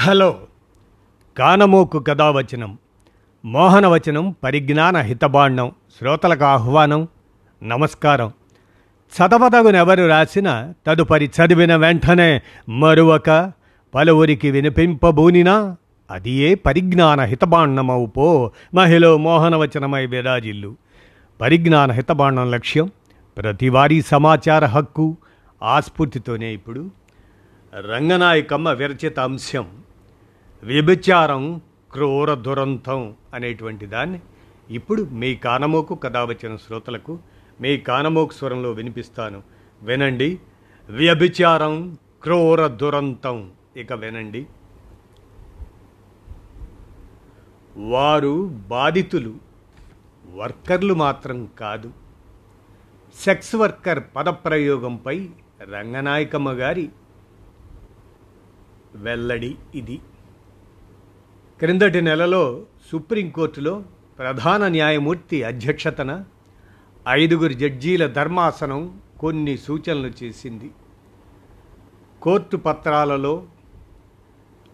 Hello. కానమోకు కథావచనం మోహనవచనం పరిజ్ఞాన హితబాండం శ్రోతలకు ఆహ్వానం నమస్కారం. చదవదగునెవరు రాసిన తదుపరి చదివిన వెంటనే మరువక పలువురికి వినిపింపబూనినా అది ఏ పరిజ్ఞాన హితబాండమవు పో మహిళ మోహనవచనమై విరాజిల్లు. పరిజ్ఞాన హితబాండం లక్ష్యం ప్రతివారీ సమాచార హక్కు ఆస్ఫూర్తితోనే ఇప్పుడు రంగనాయకమ్మ విరచిత అంశం. వ్యభిచారం క్రూర దురంతం అనేటువంటి దాన్ని ఇప్పుడు మీ కానమోకు కథ వచ్చిన శ్రోతలకు మీ కానమోకు స్వరంలో వినిపిస్తాను. వినండి. వ్యభిచారం క్రూర దురంతం. ఇక వినండి. వారు బాధితులు వర్కర్లు మాత్రం కాదు. సెక్స్ వర్కర్ పదప్రయోగంపై రంగనాయకమ్మ గారి వెల్లడి ఇది. క్రిందటి నెలలో సుప్రీంకోర్టులో ప్రధాన న్యాయమూర్తి అధ్యక్షతన ఐదుగురు జడ్జీల ధర్మాసనం కొన్ని సూచనలు చేసింది. కోర్టు పత్రాలలో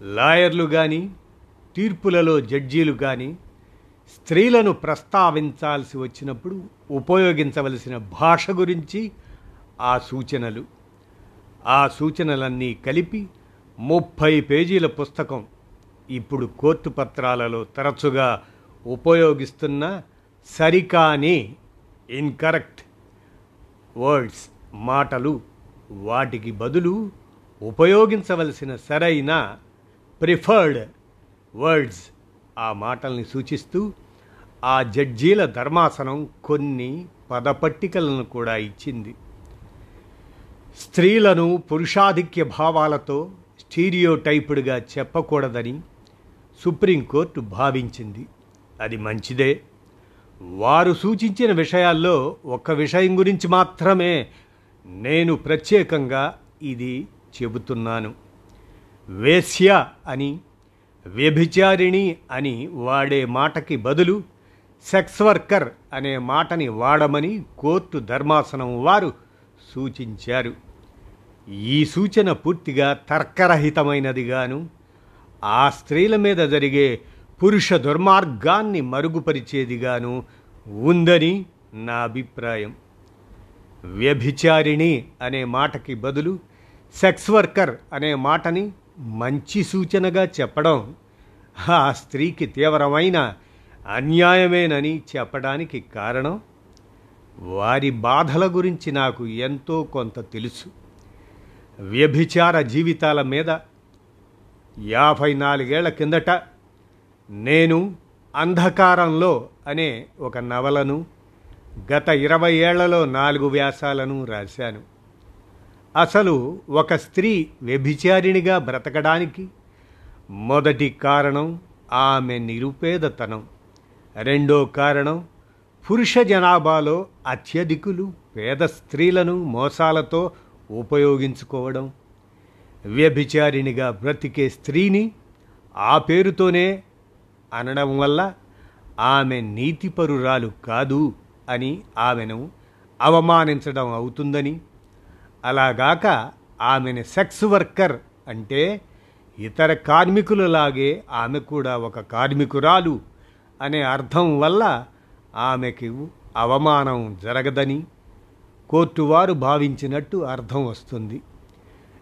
లాయర్లు కానీ తీర్పులలో జడ్జీలు కానీ స్త్రీలను ప్రస్తావించాల్సి వచ్చినప్పుడు ఉపయోగించవలసిన భాష గురించి ఆ సూచనలు. ఆ సూచనలన్నీ కలిపి ముప్పై పేజీల పుస్తకం ఇప్పుడు కోర్టు పత్రాలలో తరచుగా ఉపయోగిస్తున్న సరికాని ఇన్కరెక్ట్ వర్డ్స్ మాటలు వాటికి బదులు ఉపయోగించవలసిన సరైన ప్రిఫర్డ్ వర్డ్స్ ఆ మాటల్ని సూచిస్తూ ఆ జడ్జీల ధర్మాసనం కొన్ని పదపట్టికలను కూడా ఇచ్చింది. స్త్రీలను పురుషాధిక్య భావాలతో స్టీరియోటైప్డ్గా చెప్పకూడదని సుప్రీంకోర్టు భావించింది. అది మంచిదే. వారు సూచించిన విషయాల్లో ఒక విషయం గురించి మాత్రమే నేను ప్రత్యేకంగా ఇది చెబుతున్నాను. వేశ్య అని వ్యభిచారిణి అని వాడే మాటకి బదులు సెక్స్ వర్కర్ అనే మాటని వాడమని కోర్టు ధర్మాసనం వారు సూచించారు. ఈ సూచన పూర్తిగా తర్కరహితమైనదిగాను ఆ స్త్రీల మీద జరిగే పురుష దుర్మార్గాన్ని మరుగుపరిచేదిగాను ఉందని నా అభిప్రాయం. వ్యభిచారిణి అనే మాటకి బదులు సెక్స్ వర్కర్ అనే మాటని మంచి సూచనగా చెప్పడం ఆ స్త్రీకి తీవ్రమైన అన్యాయమేనని చెప్పడానికి కారణం? వారి బాధల గురించి నాకు ఎంతో కొంత తెలుసు. వ్యభిచార జీవితాల మీద యాభై నాలుగేళ్ళ కిందట నేను అంధకారంలో అనే ఒక నవలను గత ఇరవై ఏళ్ళలో నాలుగు వ్యాసాలను రాశాను. అసలు ఒక స్త్రీ వ్యభిచారిణిగా బ్రతకడానికి మొదటి కారణం ఆమె నిరుపేదతనం. రెండో కారణం పురుష జనాభాలో అత్యధికులు పేద స్త్రీలను మోసాలతో ఉపయోగించుకోవడం. వ్యభిచారిణిగా బ్రతికే స్త్రీని ఆ పేరుతోనే అనడం వల్ల ఆమె నీతిపరురాలు కాదు అని ఆమెను అవమానించడం అవుతుందని. అలాగాక ఆమెను సెక్స్ వర్కర్ అంటే ఇతర కార్మికులలాగే ఆమె కూడా ఒక కార్మికురాలు అనే అర్థం వల్ల ఆమెకు అవమానం జరగదని కోర్టు వారు భావించినట్టు అర్థం వస్తుంది.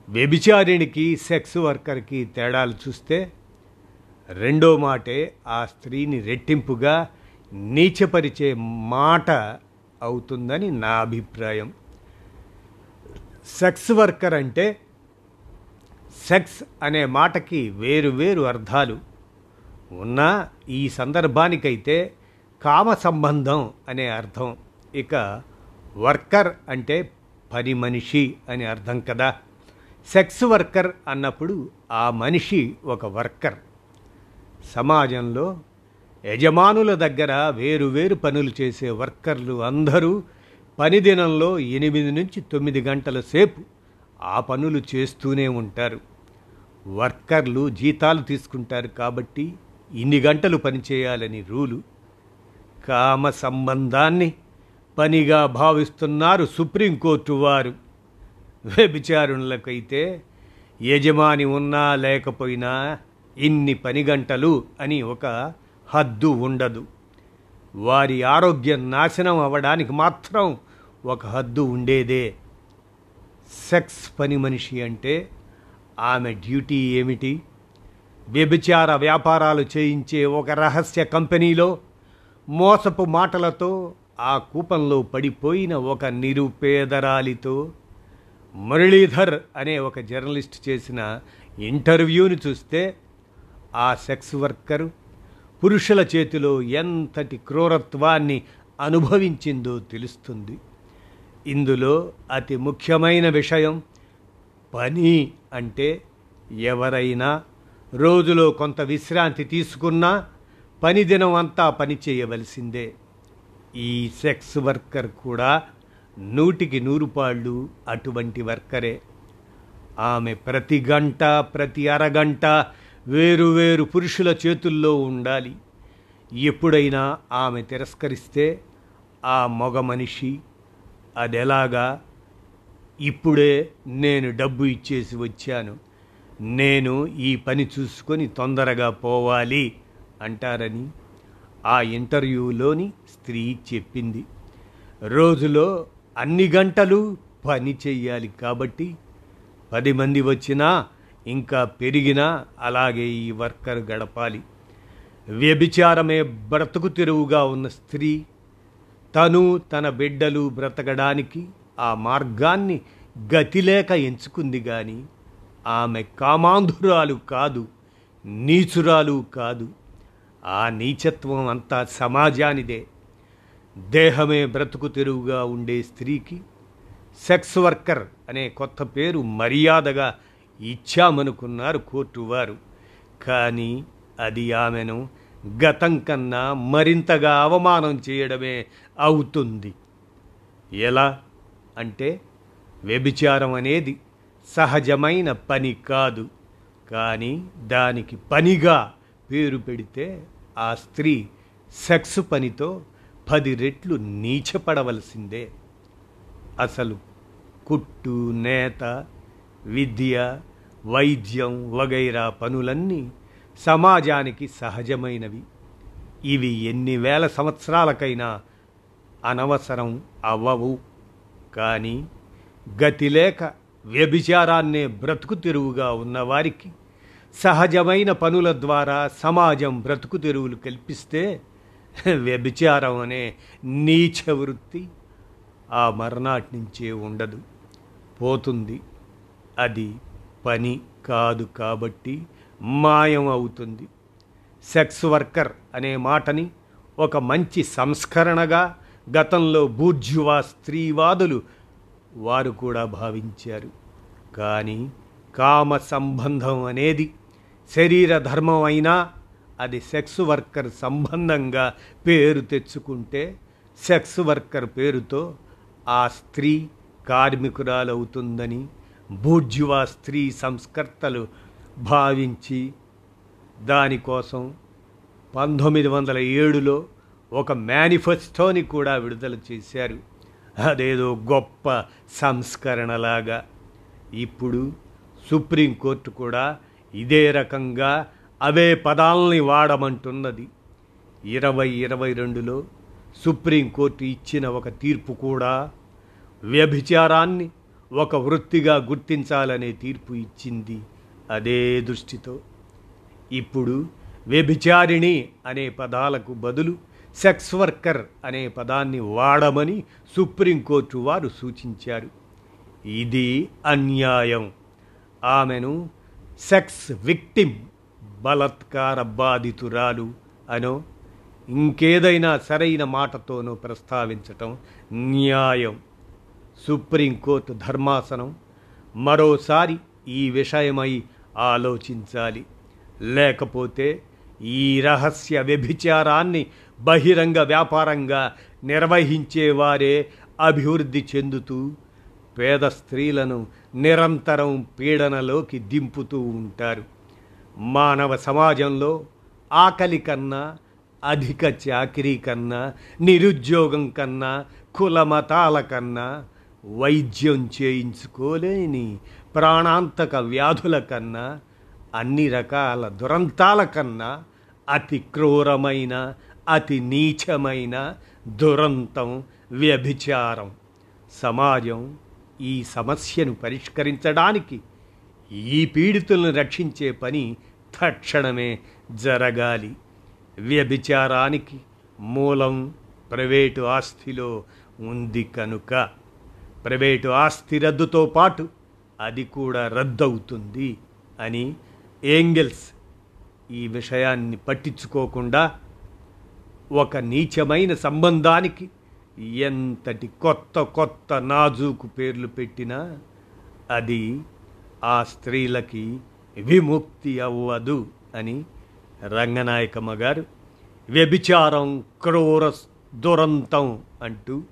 వ్యభిచారిణికి సెక్స్ వర్కర్కి తేడాలు చూస్తే రెండో మాటే ఆ స్త్రీని రెట్టింపుగా నీచపరిచే మాట అవుతుందని నా అభిప్రాయం. సెక్స్ వర్కర్ అంటే సెక్స్ అనే మాటకి వేరు వేరు అర్థాలు ఉన్నా ఈ సందర్భానికైతే కామ సంబంధం అనే అర్థం. ఇక వర్కర్ అంటే పని మనిషి అని అర్థం కదా. సెక్స్ వర్కర్ అన్నప్పుడు ఆ మనిషి ఒక వర్కర్. సమాజంలో యజమానుల దగ్గర వేరు వేరు పనులు చేసే వర్కర్లు అందరూ పని దినంలో ఎనిమిది నుంచి తొమ్మిది గంటల సేపు ఆ పనులు చేస్తూనే ఉంటారు. వర్కర్లు జీతాలు తీసుకుంటారు కాబట్టి ఇన్ని గంటలు పనిచేయాలని రూలు. కామ సంబంధాన్ని పనిగా భావిస్తున్నారు సుప్రీంకోర్టు వారు. వ్యభిచారుణులకైతే యజమాని ఉన్నా లేకపోయినా ఇన్ని పని గంటలు అని ఒక హద్దు ఉండదు. వారి ఆరోగ్యం నాశనం అవ్వడానికి మాత్రం ఒక హద్దు ఉండేదే. సెక్స్ పని మనిషి అంటే ఆమె డ్యూటీ ఏమిటి? వ్యభిచార వ్యాపారాలు చేయించే ఒక రహస్య కంపెనీలో మోసపు మాటలతో ఆ కూపంలో పడిపోయిన ఒక నిరుపేదరాలితో మురళీధర్ అనే ఒక జర్నలిస్ట్ చేసిన ఇంటర్వ్యూని చూస్తే ఆ సెక్స్ వర్కరు పురుషుల చేతిలో ఎంతటి క్రూరత్వాన్ని అనుభవించిందో తెలుస్తుంది. ఇందులో అతి ముఖ్యమైన విషయం పని అంటే ఎవరైనా రోజులో కొంత విశ్రాంతి తీసుకున్నా పని దినం అంతా పని చేయవలసిందే. ఈ సెక్స్ వర్కర్ కూడా నూటికి నూరుపాళ్ళు అటువంటి వర్కరే. ఆమె ప్రతి గంట ప్రతి అరగంట వేరువేరు పురుషుల చేతుల్లో ఉండాలి. ఎప్పుడైనా ఆమె తిరస్కరిస్తే ఆ మగ మనిషి అదెలాగా ఇప్పుడే నేను డబ్బు ఇచ్చేసి వచ్చాను. నేను ఈ పని చూసుకొని తొందరగా పోవాలి అంటారని ఆ ఇంటర్వ్యూలోని స్త్రీ చెప్పింది. రోజులో అన్ని గంటలు పని చెయ్యాలి కాబట్టి పది మంది వచ్చినా ఇంకా పెరిగినా అలాగే ఈ వర్కర్ గడపాలి. వ్యభిచారమే బ్రతుకు తెరువుగా ఉన్న స్త్రీ తను తన బిడ్డలు బ్రతకడానికి ఆ మార్గాన్ని గతిలేక ఎంచుకుంది కానీ ఆమె కామాంధురాలు కాదు నీచురాలు కాదు. ఆ నీచత్వం అంతా సమాజానిదే. దేహమే బ్రతుకు తెరువుగా ఉండే స్త్రీకి సెక్స్ వర్కర్ అనే కొత్త పేరు మర్యాదగా ఇచ్చామనుకున్నారు కోర్టు వారు. కానీ అది ఆమెను గతం కన్నా మరింతగా అవమానం చేయడమే అవుతుంది. ఎలా అంటే వ్యభిచారం అనేది సహజమైన పని కాదు. కానీ దానికి పనిగా పేరు పెడితే ఆ స్త్రీ సెక్స్ పనితో పది రెట్లు నీచపడవలసిందే. అసలు కుట్టు నేత విద్య వైద్యం వగైరా పనులన్నీ సమాజానికి సహజమైనవి. ఇవి ఎన్ని వేల సంవత్సరాలకైనా అనవసరం అవ్వవు. కానీ గతిలేక వ్యభిచారాన్నే బ్రతుకు తెరువుగా ఉన్నవారికి సహజమైన పనుల ద్వారా సమాజం బ్రతుకు తెరువులు కల్పిస్తే వ్యభిచారం అనే నీచ వృత్తి ఆ మర్నాటి నుంచే ఉండదు. పోతుంది. అది పని కాదు కాబట్టి మాయం అవుతుంది. సెక్స్ వర్కర్ అనే మాటని ఒక మంచి సంస్కరణగా గతంలో బూర్జువా స్త్రీవాదులు వారు కూడా భావించారు. కానీ కామ సంబంధం అనేది శరీర ధర్మం అయినా అది సెక్స్ వర్కర్ సంబంధంగా పేరు తెచ్చుకుంటే సెక్స్ వర్కర్ పేరుతో ఆ స్త్రీ కార్మికురాలవుతుందని బూర్జువా స్త్రీ సంస్కర్తలు భావించి దానికోసం పంతొమ్మిది వందల ఏడులో ఒక మేనిఫెస్టోని కూడా విడుదల చేశారు. అదేదో గొప్ప సంస్కరణలాగా. ఇప్పుడు సుప్రీంకోర్టు కూడా ఇదే రకంగా అవే పదాలని వాడమంటున్నది. ఇరవై ఇరవై రెండులో సుప్రీంకోర్టు ఇచ్చిన ఒక తీర్పు కూడా వ్యభిచారాన్ని ఒక వృత్తిగా గుర్తించాలనే తీర్పు ఇచ్చింది. అదే దృష్టితో ఇప్పుడు వ్యభిచారిణి అనే పదాలకు బదులు సెక్స్ వర్కర్ అనే పదాన్ని వాడమని సుప్రీంకోర్టు వారు సూచించారు. ఇది అన్యాయం. ఆమెను సెక్స్ విక్టిమ్ బలత్కార బాధితురాలు అనో ఇంకేదైనా సరైన మాటతోనో ప్రస్తావించటం న్యాయం. సుప్రీంకోర్టు ధర్మాసనం. మరోసారి ఈ విషయమై ఆలోచించాలి. లేకపోతే ఈ రహస్య వ్యభిచారాన్ని బహిరంగ వ్యాపారంగా నిర్వహించేవారే అభివృద్ధి చెందుతూ పేద స్త్రీలను నిరంతరం పీడనలోకి దింపుతూ ఉంటారు. మానవ సమాజంలో ఆకలి కన్నా అధిక చాకరీ కన్నా నిరుద్యోగం కన్నా కులమతాల కన్నా వైద్యం చేయించుకోలేని ప్రాణాంతక వ్యాధుల కన్నా అన్ని రకాల దురంతాల కన్నా అతి క్రూరమైన అతి నీచమైన దురంతం వ్యభిచారం. సమాజం ఈ సమస్యను పరిష్కరించడానికి ఈ పీడితులను రక్షించే పని తక్షణమే జరగాలి. వ్యభిచారానికి మూలం ప్రైవేటు ఆస్తిలో ఉంది కనుక ప్రైవేటు ఆస్తి రద్దుతో పాటు అది కూడా రద్దవుతుంది అని ఏంగెల్స్ ఈ విషయాన్ని పట్టించుకోకుండా ఒక నీచమైన సంబంధానికి ఎంతటి కొత్త కొత్త నాజూకు పేర్లు పెట్టినా అది ఆ స్త్రీలకి విముక్తి అవ్వదు అని రంగనాయకమ్మ గారు వ్యభిచారం క్రూర దురంతం అంటూ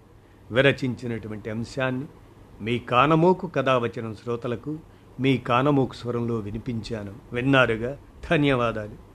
విరచించినటువంటి అంశాన్ని మీ కానమోకు కథావచనం శ్రోతలకు మీ కానమోకు స్వరంలో వినిపించాను. విన్నారుగా? ధన్యవాదాలు.